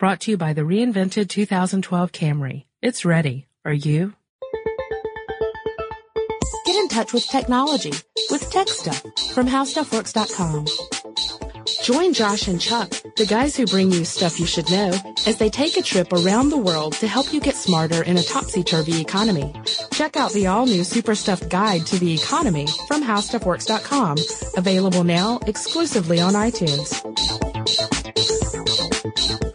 Brought to you by the reinvented 2012 Camry. It's ready. Are you? Get in touch with technology with Tech Stuff from HowStuffWorks.com. Join Josh and Chuck, the guys who bring you stuff you should know, as they take a trip around the world to help you get smarter in a topsy-turvy economy. Check out the all-new Super Stuff Guide to the Economy from HowStuffWorks.com, available now exclusively on iTunes.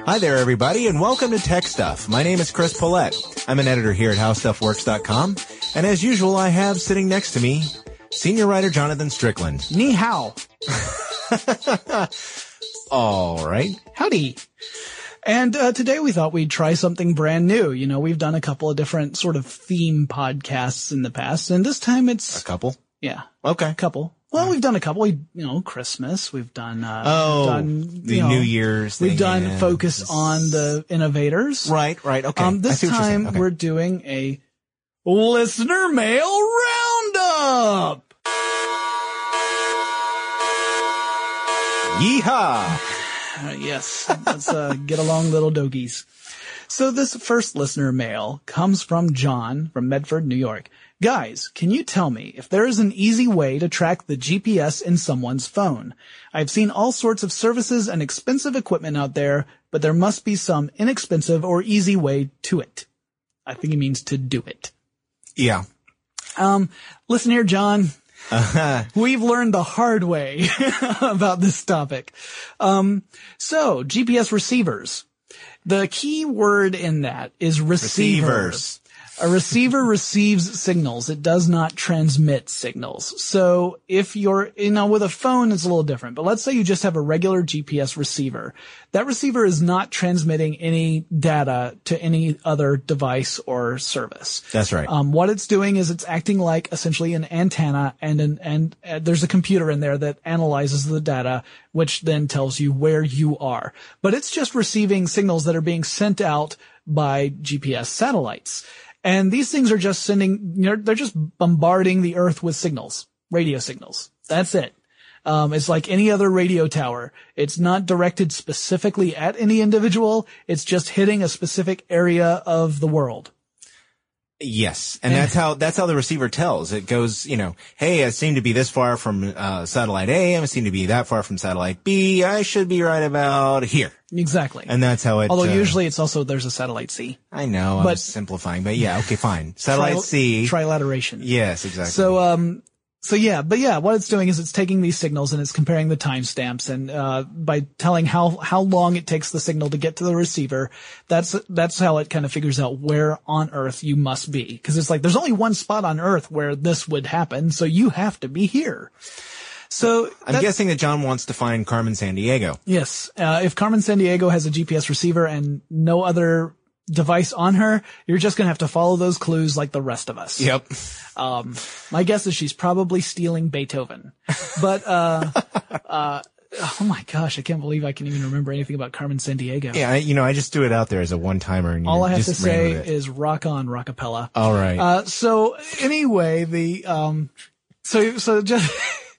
Hi there, everybody, and welcome to Tech Stuff. My name is Chris Pollette. I'm an editor here at HowStuffWorks.com, and as usual, I have sitting next to me senior writer Jonathan Strickland. Ni hao. All right. Howdy. And uh, today we thought we'd try something brand new. You know, we've done a couple of different sort of theme podcasts in the past, and this time it's A couple. yeah, Okay. a couple. Well, we've done a couple. We, you know, Christmas. We've done. Uh, Oh, we've done, the know, New Year's. We've thing, done yeah. focus on the innovators. Right, right. Okay. Um, this see what you're saying. time Okay. we're doing a listener mail roundup. Yeehaw! Uh, yes, let's uh, get along, little doggies. So this first listener mail comes from John from Medford, New York. Guys, can you tell me if there is an easy way to track the GPS in someone's phone? I've seen all sorts of services and expensive equipment out there, but there must be some inexpensive or easy way to it. I think he means to do it. Yeah. Um, listen here, John. Uh-huh. We've learned the hard way about this topic. Um, so GPS receivers. The key word in that is receiver. Receivers. A receiver receives signals. It does not transmit signals. So if you're, you know, with a phone, it's a little different, but let's say you just have a regular GPS receiver. That receiver is not transmitting any data to any other device or service. That's right. Um, what it's doing is it's acting like essentially an antenna and an, and uh, there's a computer in there that analyzes the data, which then tells you where you are. But it's just receiving signals that are being sent out by GPS satellites. And these things are just sending, you know, they're just bombarding the earth with signals, radio signals. That's it. Um, it's like any other radio tower. It's not directed specifically at any individual. It's just hitting a specific area of the world. Yes, and that's how that's how the receiver tells. It goes, you know, hey, I seem to be this far from uh, satellite A. I seem to be that far from satellite B. I should be right about here, Exactly. and that's how it. Although uh, usually it's also there's a satellite C. I know, I'm but- simplifying, but yeah, okay, fine. Satellite Tri- C. Trilateration. yes, exactly. So um so yeah, but yeah, what it's doing is it's taking these signals and it's comparing the timestamps and uh by telling how how long it takes the signal to get to the receiver, that's that's how it kind of figures out where on earth you must be because it's like there's only one spot on earth where this would happen, so you have to be here. So I'm guessing that John wants to find Carmen Sandiego. Yes. Uh, if Carmen Sandiego has a GPS receiver and no other device on her, you're just going to have to follow those clues like the rest of us. Yep. Um, my guess is she's probably stealing Beethoven. But, uh, uh, oh my gosh, I can't believe I can even remember anything about Carmen Sandiego. Yeah, I, you know, I just do it out there as a one timer, All I have to say is rock on rockapella. all right. Uh, so anyway, the, um, so, so just,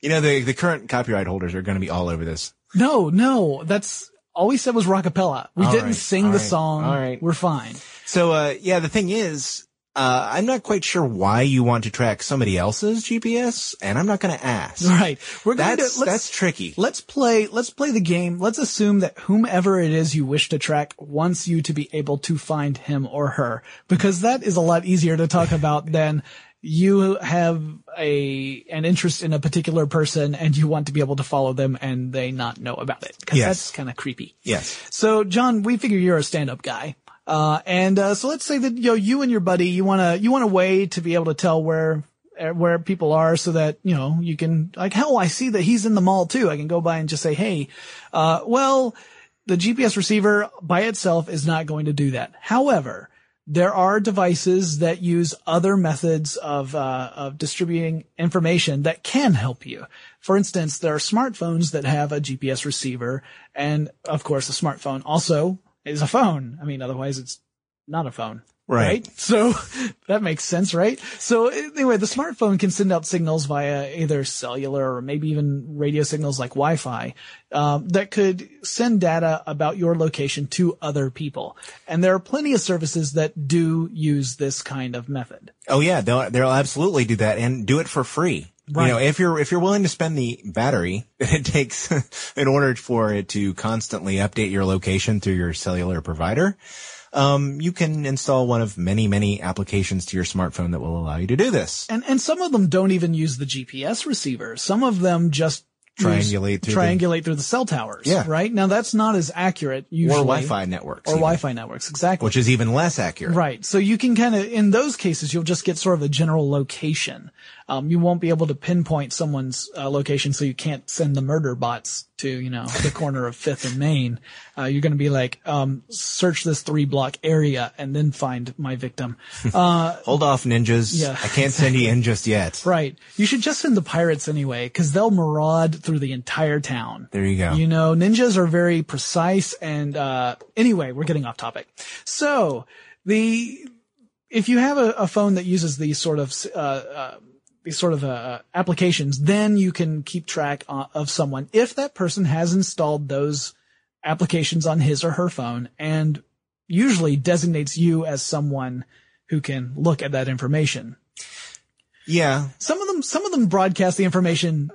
you know, the the current copyright holders are going to be all over this. no, no, that's, all we said was rockapella. We All didn't right, sing the right, song. all right. We're fine. So, uh, yeah, the thing is, uh, I'm not quite sure why you want to track somebody else's GPS, and I'm not going to ask. Right. We're going That's to, let's, that's tricky. Let's play, let's play the game. Let's assume that whomever it is you wish to track wants you to be able to find him or her, because that is a lot easier to talk about than you have a, an interest in a particular person and you want to be able to follow them and they not know about it. Cause Yes. that's kind of creepy. Yes. So, John, we figure you're a stand-up guy. Uh, and, uh, so let's say that, you know, you and your buddy, you want to, you want a way to be able to tell where, uh, where people are so that, you know, you can, like, hell, I see that he's in the mall too. I can go by and just say, hey, uh, well, the GPS receiver by itself is not going to do that. However, there are devices that use other methods of uh, of distributing information that can help you. For instance, there are smartphones that have a GPS receiver, and of course, a smartphone also is a phone. I mean, otherwise, it's not a phone. Right. So that makes sense, right? So anyway, the smartphone can send out signals via either cellular or maybe even radio signals like Wi-Fi um, that could send data about your location to other people. And there are plenty of services that do use this kind of method. Oh yeah, they'll they'll absolutely do that and do it for free. Right. You know, if you're if you're willing to spend the battery that it takes in order for it to constantly update your location through your cellular provider, um, you can install one of many many applications to your smartphone that will allow you to do this. And and some of them don't even use the GPS receiver. Some of them just Triangulate through the- triangulate through the cell towers. Yeah. Right now, that's not as accurate usually. Or Wi-Fi networks, Or even, Wi-Fi networks, exactly. which is even less accurate. Right. So you can kind of, in those cases, you'll just get sort of a general location. Um, you won't be able to pinpoint someone's uh, location, so you can't send the murder bots to, you know, the corner of Fifth and Main. Uh, you're going to be like, um, search this three block area and then find my victim. Uh, Hold off, ninjas. Yeah, I can't send you in just yet. right. You should just send the pirates anyway, because they'll maraud through the entire town. There you go. You know, ninjas are very precise and, uh, anyway, we're getting off topic. So the, if you have a, a phone that uses these sort of, uh, uh, these sort of, uh, applications, then you can keep track uh, of someone if that person has installed those applications on his or her phone and usually designates you as someone who can look at that information. Yeah, Some of them, some of them broadcast the information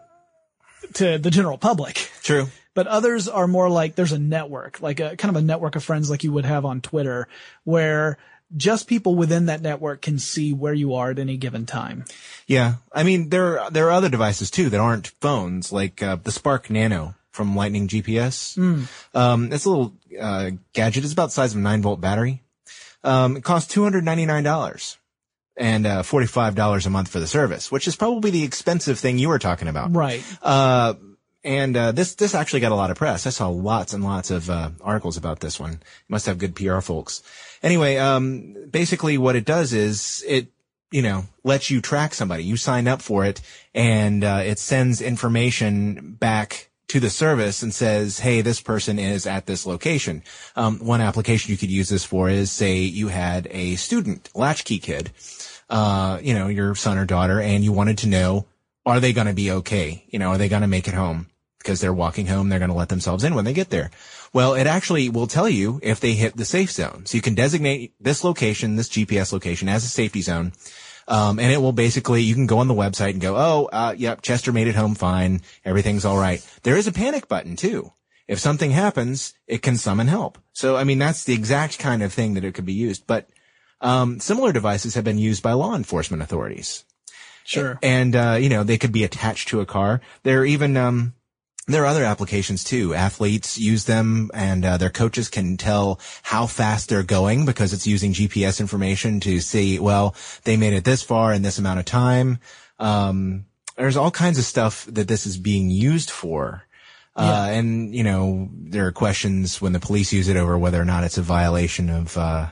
to the general public true. but others are more like there's a network, like a kind of a network of friends like you would have on Twitter where just people within that network can see where you are at any given time. Yeah, I mean there there are other devices too that aren't phones, like uh, the Spark Nano from Lightning GPS. Um, it's a little uh, gadget. It's about the size of a nine volt battery. Um, it costs two hundred ninety nine dollars and uh, forty five dollars a month for the service, which is probably the expensive thing you were talking about. Right. Uh, and uh, this this actually got a lot of press. I saw lots and lots of uh, articles about this one. It must have good PR folks. Anyway, um, basically what it does is it you know lets you track somebody. You sign up for it, and uh, it sends information back to the service and says, "Hey, this person is at this location." Um, one application you could use this for is, say, you had a student, latchkey kid, uh, you know, your son or daughter, and you wanted to know, are they going to be okay? You know, are they going to make it home? Because they're walking home, they're going to let themselves in when they get there. Well, it actually will tell you if they hit the safe zone. So you can designate this location, this GPS location as a safety zone. Um, and it will basically, you can go on the website and go, oh, uh, yep, Chester made it home fine. Everything's all right. There is a panic button too. If something happens, it can summon help. So, I mean, that's the exact kind of thing that it could be used. But, um, similar devices have been used by law enforcement authorities. Sure. And, uh, you know, they could be attached to a car. There are even, um, there are other applications too. Athletes use them and uh, their coaches can tell how fast they're going because it's using GPS information to see, well, they made it this far in this amount of time. Um, there's all kinds of stuff that this is being used for. Uh, and you know, there are questions when the police use it over whether or not it's a violation of, uh,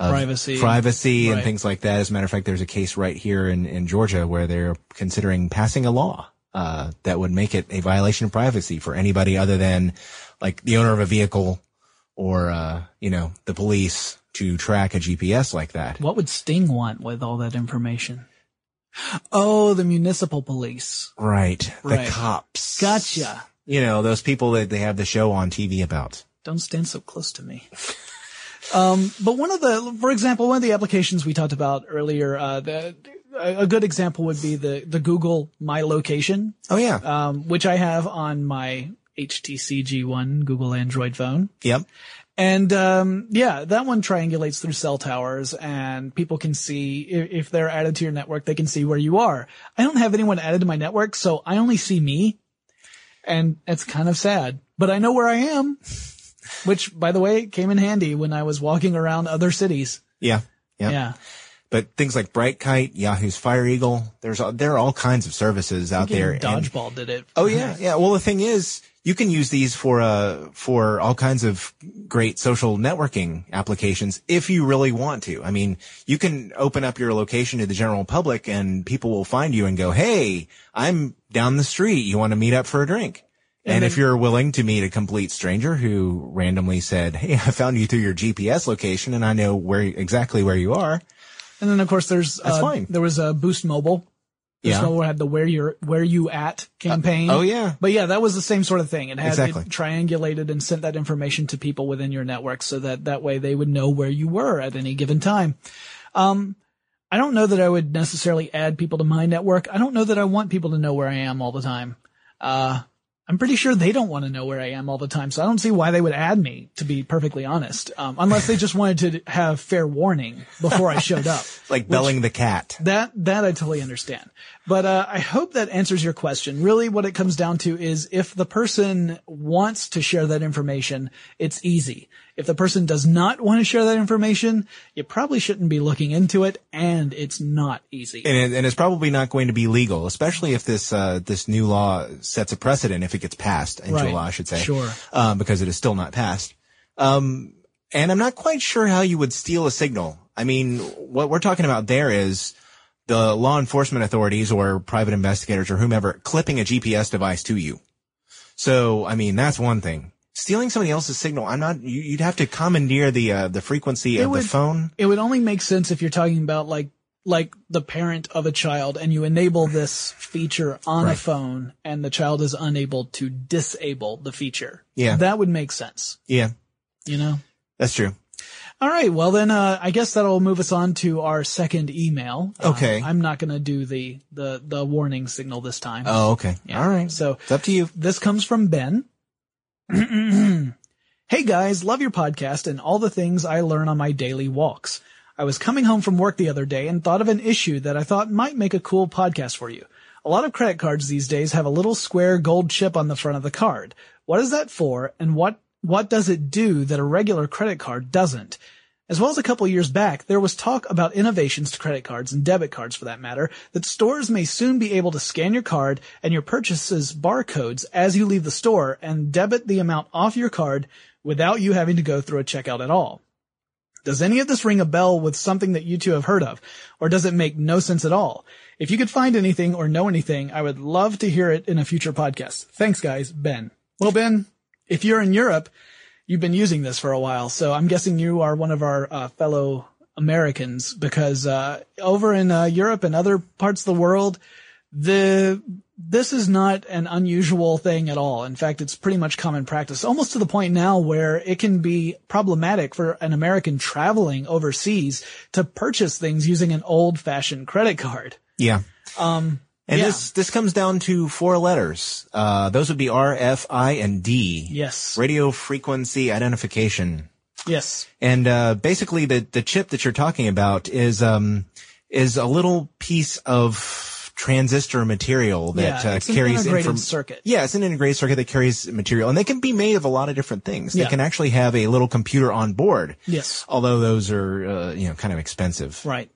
of Privacy. privacy and Right. things like that. As a matter of fact, there's a case right here in, in Georgia where they're considering passing a law, uh, that would make it a violation of privacy for anybody other than like the owner of a vehicle or, uh, you know, the police to track a GPS like that. What would Sting want with all that information? Oh, the municipal police. Right. Right. The cops. Gotcha. You know, those people that they have the show on TV about. Don't stand so close to me. Um, but one of the, for example, one of the applications we talked about earlier, uh, the, a good example would be the, the Google My Location, Oh yeah. um, which I have on my HTC G1 Google Android phone. yep. And um, yeah, that one triangulates through cell towers, and people can see if, if they're added to your network, they can see where you are. I don't have anyone added to my network, so I only see me, and it's kind of sad. But I know where I am, which, by the way, came in handy when I was walking around other cities. Yeah. Yeah. Yeah, But things like Brightkite, Yahoo's Fire Eagle, there's there are all kinds of services out there. and- dodgeball did it. oh yeah, yeah. Well, the thing is, you can use these for uh for all kinds of great social networking applications if you really want to. I mean, you can open up your location to the general public, and people will find you and go, "Hey, I'm down the street. You want to meet up for a drink?" And, then- if you're willing to meet a complete stranger who randomly said, Hey, I found you through your GPS location and I know where exactly where you are. And then of course there's That's uh, fine. there was a Boost Mobile. Boost Yeah. Mobile had the where you're where you at campaign. oh, yeah. But yeah, that was the same sort of thing. It had Exactly. it triangulated and sent that information to people within your network so that that way they would know where you were at any given time. Um, I don't know that I would necessarily add people to my network. I don't know that I want people to know where I am all the time. Uh, I'm pretty sure they don't want to know where I am all the time, so I don't see why they would add me, to be perfectly honest. Um, unless they just wanted to have fair warning before I showed up. Like belling the cat. That that I totally understand. But uh, I hope that answers your question. Really, what it comes down to is if the person wants to share that information, it's easy. If the person does not want to share that information, you probably shouldn't be looking into it, and it's not easy. And, it, and it's probably not going to be legal, especially if this uh, this new law sets a precedent if it gets passed into Right. law, I should say. Sure. Um, because it is still not passed. Um, and I'm not quite sure how you would steal a signal. I mean, what we're talking about there is the law enforcement authorities or private investigators or whomever clipping a GPS device to you. So, I mean, that's one thing. Stealing somebody else's signal, I'm not. You, you'd have to commandeer the uh, the frequency It of would- the phone. It would only make sense if you're talking about like like the parent of a child and you enable this feature on a phone and the child is unable to disable the feature. Yeah. That would make sense, Yeah, you know? that's true. All right. Well, then, uh, I guess that'll move us on to our second email. Uh, Okay. I'm not going to do the, the, the warning signal this time. Oh, okay. Yeah. All right. So It's up to you. this comes from Ben. Hey guys, love your podcast and all the things I learn on my daily walks. I was coming home from work the other day and thought of an issue that I thought might make a cool podcast for you. A lot of credit cards these days have a little square gold chip on the front of the card. What is that for and what, what does it do that a regular credit card doesn't? As well as a couple years back, there was talk about innovations to credit cards and debit cards for that matter, that stores may soon be able to scan your card and your purchases barcodes as you leave the store and debit the amount off your card without you having to go through a checkout at all. Does any of this ring a bell with something that you two have heard of? Or does it make no sense at all? If you could find anything or know anything, I would love to hear it in a future podcast. Thanks guys, Ben. Well, Ben, if you're in Europe, you've been using this for a while, so I'm guessing you are one of our uh, fellow Americans because uh, over in uh, Europe and other parts of the world, the this is not an unusual thing at all. In fact, it's pretty much common practice, almost to the point now where it can be problematic for an American traveling overseas to purchase things using an old-fashioned credit card. Yeah. Um, And yeah. this this comes down to four letters. Uh, those would be R, F, I, and D. yes, Radio frequency identification. yes, And uh, basically, the the chip that you're talking about is um is a little piece of transistor material that yeah. uh, carries integrated inform- circuit. Yeah, it's an integrated circuit that carries material, and they can be made of a lot of different things. They Yeah. can actually have a little computer on board. Yes. Although those are uh, you know kind of expensive. Right.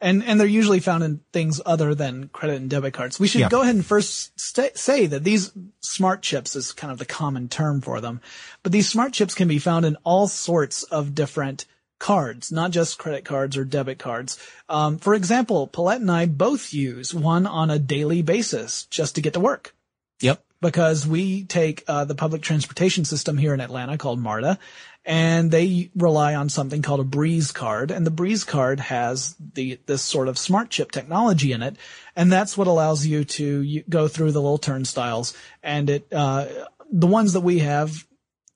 And and they're usually found in things other than credit and debit cards. We should Yeah. go ahead and first sta say that these smart chips is kind of the common term for them. But these smart chips can be found in all sorts of different cards, not just credit cards or debit cards. Um, for example, Pollette and I both use one on a daily basis just to get to work Yep. because we take uh, the public transportation system here in Atlanta called MARTA, and they rely on something called a Breeze card, and the Breeze card has the this sort of smart chip technology in it, and that's what allows you to you, go through the little turnstiles, and it uh, the ones that we have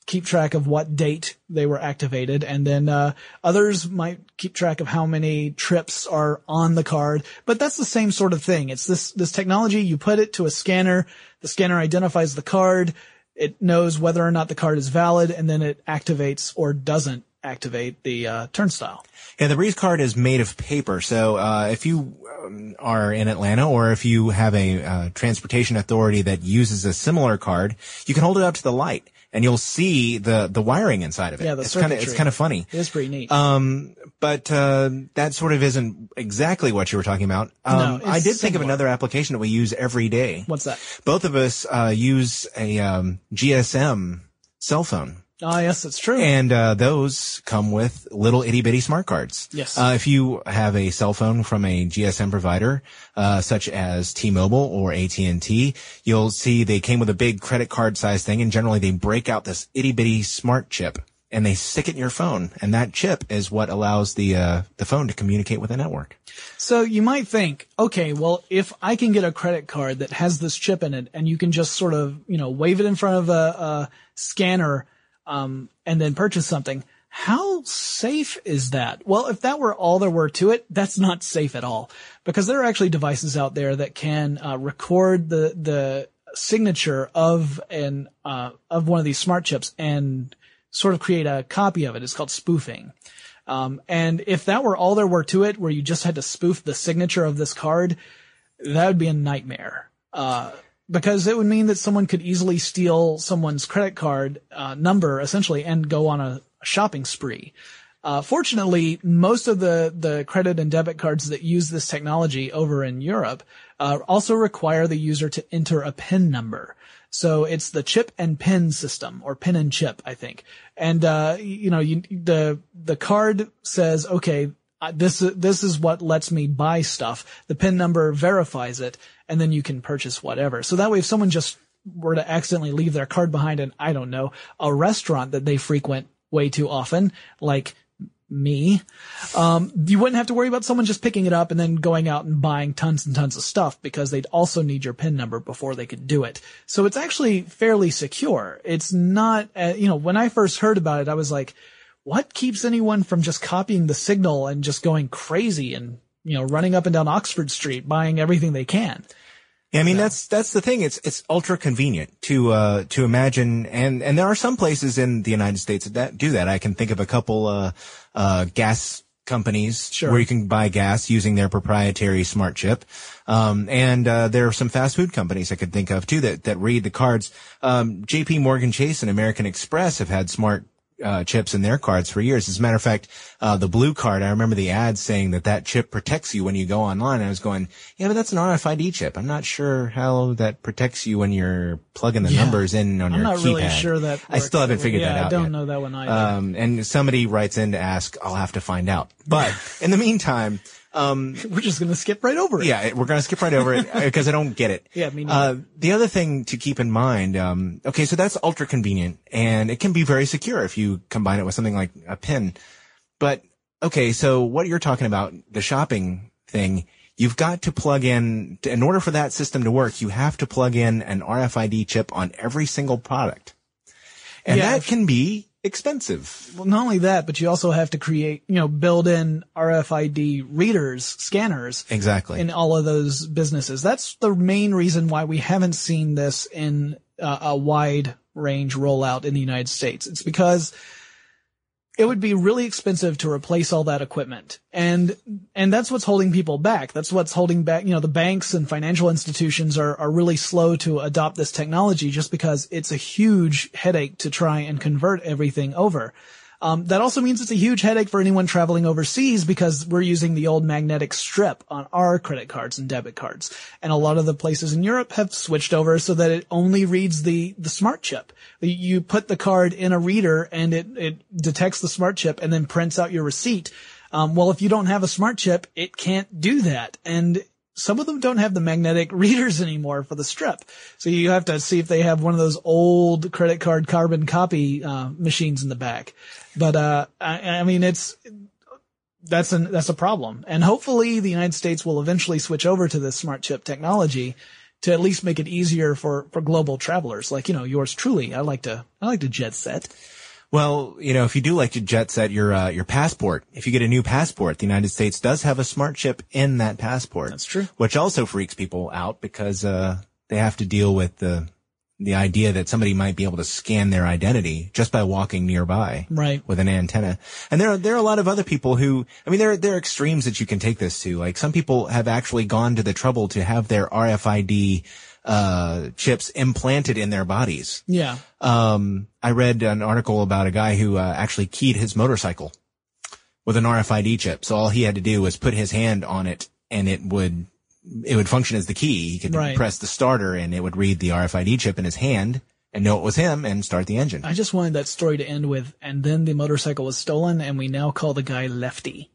keep track of what date they were activated, and then uh, others might keep track of how many trips are on the card. But that's the same sort of thing. It's this this technology. You put it to a scanner. The scanner identifies the card. It knows whether or not the card is valid, and then it activates or doesn't activate the uh, turnstile. Yeah, the Breeze card is made of paper. So uh, if you um, are in Atlanta or if you have a uh, transportation authority that uses a similar card, you can hold it up to the light and you'll see the the wiring inside of it. Yeah, the it's kind of it's kind of funny. It is pretty neat. Um, but uh, that sort of isn't exactly what you were talking about. Um, No, it's I did think of another application that we use every day. What's that? Both of us uh, use a um, GSM cell phone. Oh, yes, that's true. And uh, those come with little itty bitty smart cards. Yes. Uh, if you have a cell phone from a GSM provider, uh, such as T-Mobile or AT&T, you'll see they came with a big credit card size thing, and generally they break out this itty bitty smart chip and they stick it in your phone, and that chip is what allows the uh, the phone to communicate with the network. So you might think, okay, well, if I can get a credit card that has this chip in it, and you can just sort of, you know, wave it in front of a, a scanner, um, and then purchase something, how safe is that? Well, if that were all there were to it, that's not safe at all, because there are actually devices out there that can uh, record the the signature of an uh, of one of these smart chips and sort of create a copy of it. It's called spoofing. Um, and if that were all there were to it, where you just had to spoof the signature of this card, that would be a nightmare. Uh, because it would mean that someone could easily steal someone's credit card uh, number essentially and go on a, shopping spree. Uh, fortunately, most of the, the credit and debit cards that use this technology over in Europe uh, also require the user to enter a PIN number. So it's the chip and pin system or pin and chip, I think. And, uh, you know, you, the, the card says, okay, this, this is what lets me buy stuff. The pin number verifies it and then you can purchase whatever. So that way, if someone just were to accidentally leave their card behind in, I don't know, a restaurant that they frequent way too often, like me, um, you wouldn't have to worry about someone just picking it up and then going out and buying tons and tons of stuff because they'd also need your PIN number before they could do it. So it's actually fairly secure. It's not, uh, you know, when I first heard about it, I was like, what keeps anyone from just copying the signal and just going crazy and, you know, running up and down Oxford Street buying everything they can? I mean, that's, that's the thing. It's, it's ultra convenient to, uh, to imagine. And, and there are some places in the United States that do that. I can think of a couple, uh, uh, gas companies Sure. where you can buy gas using their proprietary smart chip. Um, and, uh, there are some fast food companies I could think of too that, that read the cards. Um, JP Morgan Chase and American Express have had smart uh, chips in their cards for years. As a matter of fact, uh, the blue card, I remember the ad saying that that chip protects you when you go online. I was going, yeah, but that's an RFID chip. I'm not sure how that protects you when you're plugging the Yeah. numbers in on your channel. I'm not really sure that. I still haven't figured yeah, that out I don't yet. know that one either. Um, and somebody writes in to ask, I'll have to find out. But in the meantime, um, We're just going to skip right over it. yeah, we're going to skip right over it because I don't get it. Yeah, me Uh, neither. the other thing to keep in mind, um, okay, so that's ultra convenient and it can be very secure if you combine it with something like a pin. But okay, so what you're talking about, the shopping thing, you've got to plug in, in order for that system to work, you have to plug in an RFID chip on every single product. And Yeah, that if- can be expensive. Well, not only that, but you also have to create, you know, build in RFID readers, scanners Exactly. in all of those businesses. That's the main reason why we haven't seen this in uh, a wide range rollout in the United States. It's because it would be really expensive to replace all that equipment. And, and that's what's holding people back. That's what's holding back, you know, the banks and financial institutions are, are really slow to adopt this technology just because it's a huge headache to try and convert everything over. Um, that also means it's a huge headache for anyone traveling overseas because we're using the old magnetic strip on our credit cards and debit cards. And a lot of the places in Europe have switched over so that it only reads the, the smart chip. You put the card in a reader and it, it detects the smart chip and then prints out your receipt. Um, well, if you don't have a smart chip, it can't do that. And some of them don't have the magnetic readers anymore for the strip. So you have to see if they have one of those old credit card carbon copy, uh, machines in the back. But, uh, I, I mean, it's, that's an, that's a problem. And hopefully the United States will eventually switch over to this smart chip technology to at least make it easier for, for global travelers. Like, you know, yours truly. I like to, I like to jet set. Well, you know, if you do like to jet set your uh, your passport, if you get a new passport, the United States does have a smart chip in that passport. That's true. Which also freaks people out because uh, they have to deal with the the idea that somebody might be able to scan their identity just by walking nearby. Right. With an antenna. And there are, there are a lot of other people who, I mean, there, are- there are extremes that you can take this to. Like some people have actually gone to the trouble to have their RFID, uh, chips implanted in their bodies. Yeah. Um, I read an article about a guy who uh, actually keyed his motorcycle with an RFID chip. So all he had to do was put his hand on it, and it would it would function as the key. He could Right. press the starter, and it would read the RFID chip in his hand, and know it was him and start the engine. I just wanted that story to end with, and then the motorcycle was stolen, and we now call the guy Lefty.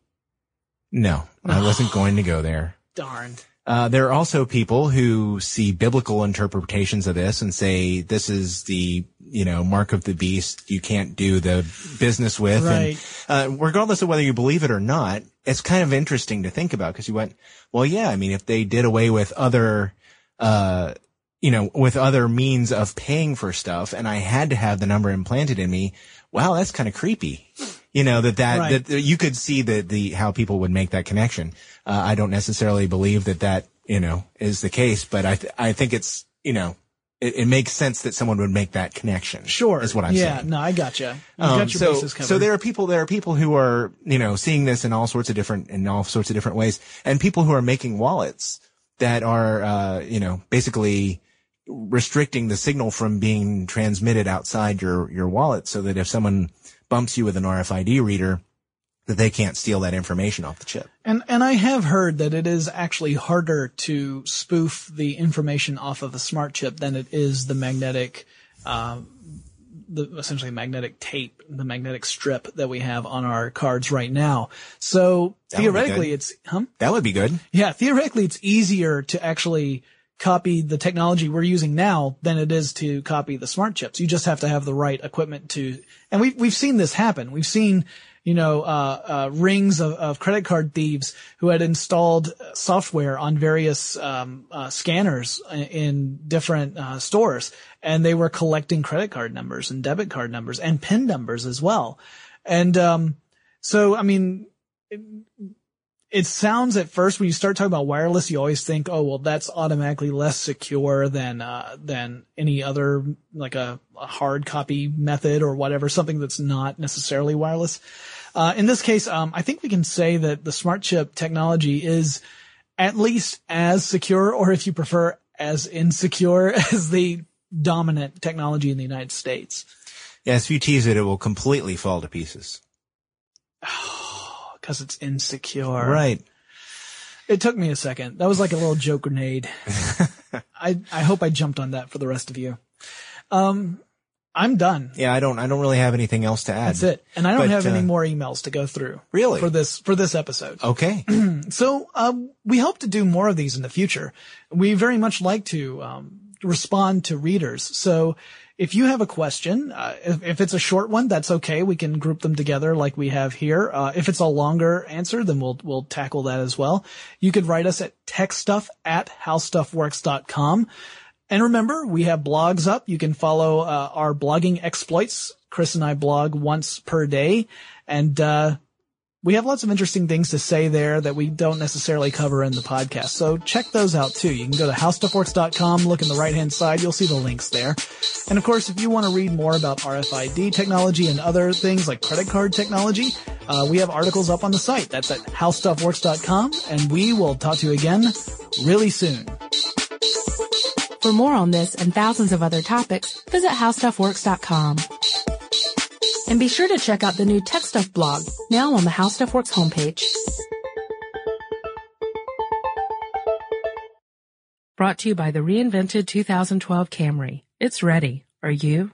No, I wasn't going to go there. Darn. Uh, there are also people who see biblical interpretations of this and say this is the you know mark of the beast you can't do the business with. Right. And uh, regardless of whether you believe it or not, it's kind of interesting to think about because you went, well, yeah. I mean, if they did away with other, uh, you know, with other means of paying for stuff, and I had to have the number implanted in me, wow, that's kind of creepy. You know that that Right. that you could see the the how people would make that connection. Uh, I don't necessarily believe that that you know is the case, but I th- I think it's you know it, it makes sense that someone would make that connection. Sure. is what I'm yeah, saying. Yeah, no, I gotcha. You Um, got your so, bases covered. so there are people, there are people who are, you know, seeing this in all sorts of different, in all sorts of different ways and people who are making wallets that are, uh, you know, basically restricting the signal from being transmitted outside your, your wallet so that if someone bumps you with an RFID reader, that they can't steal that information off the chip. And and I have heard that it is actually harder to spoof the information off of a smart chip than it is the magnetic, uh, the essentially magnetic tape, the magnetic strip that we have on our cards right now. So That theoretically, it's huh? That would be good. Yeah, theoretically, it's easier to actually copy the technology we're using now than it is to copy the smart chips. You just have to have the right equipment to, and we've, we've seen this happen. We've seen, you know, uh, uh, rings of, of credit card thieves who had installed software on various, um, uh, scanners in- in different, uh, stores and they were collecting credit card numbers and debit card numbers and PIN numbers as well. And, um, so, I mean, it sounds at first when you start talking about wireless, you always think, oh, well, that's automatically less secure than, uh, than any other, like a, a hard copy method or whatever, something that's not necessarily wireless. Uh, in this case, um, I think we can say that the smart chip technology is at least as secure, or if you prefer, as insecure as the dominant technology in the United States. Yes, if you tease it, it will completely fall to pieces. Cause it's insecure. Right. It took me a second. That was like a little joke grenade. I I hope I jumped on that for the rest of you. Um, I'm done. Yeah, I don't, I don't really have anything else to add. That's it. And I don't But, have any uh, more emails to go through. Really? For this for this episode. Okay. So um, we hope to do more of these in the future. We very much like to um, respond to readers. So if you have a question, uh, if, if it's a short one, that's okay. We can group them together like we have here. Uh, if it's a longer answer, then we'll we'll tackle that as well. You could write us at techstuff at howstuffworks.com. And remember, we have blogs up. You can follow uh, our blogging exploits. Chris and I blog once per day, and uh, we have lots of interesting things to say there that we don't necessarily cover in the podcast. So check those out too. You can go to howstuffworks.com, look in the right hand side, you'll see the links there. And of course, if you want to read more about RFID technology and other things like credit card technology, uh, we have articles up on the site. That's at howstuffworks.com, and we will talk to you again really soon. For more on this and thousands of other topics, visit howstuffworks.com. And be sure to check out the new Tech Stuff blog, now on the How Stuff Works homepage. Brought to you by the reinvented 2012 Camry. It's ready. Are you?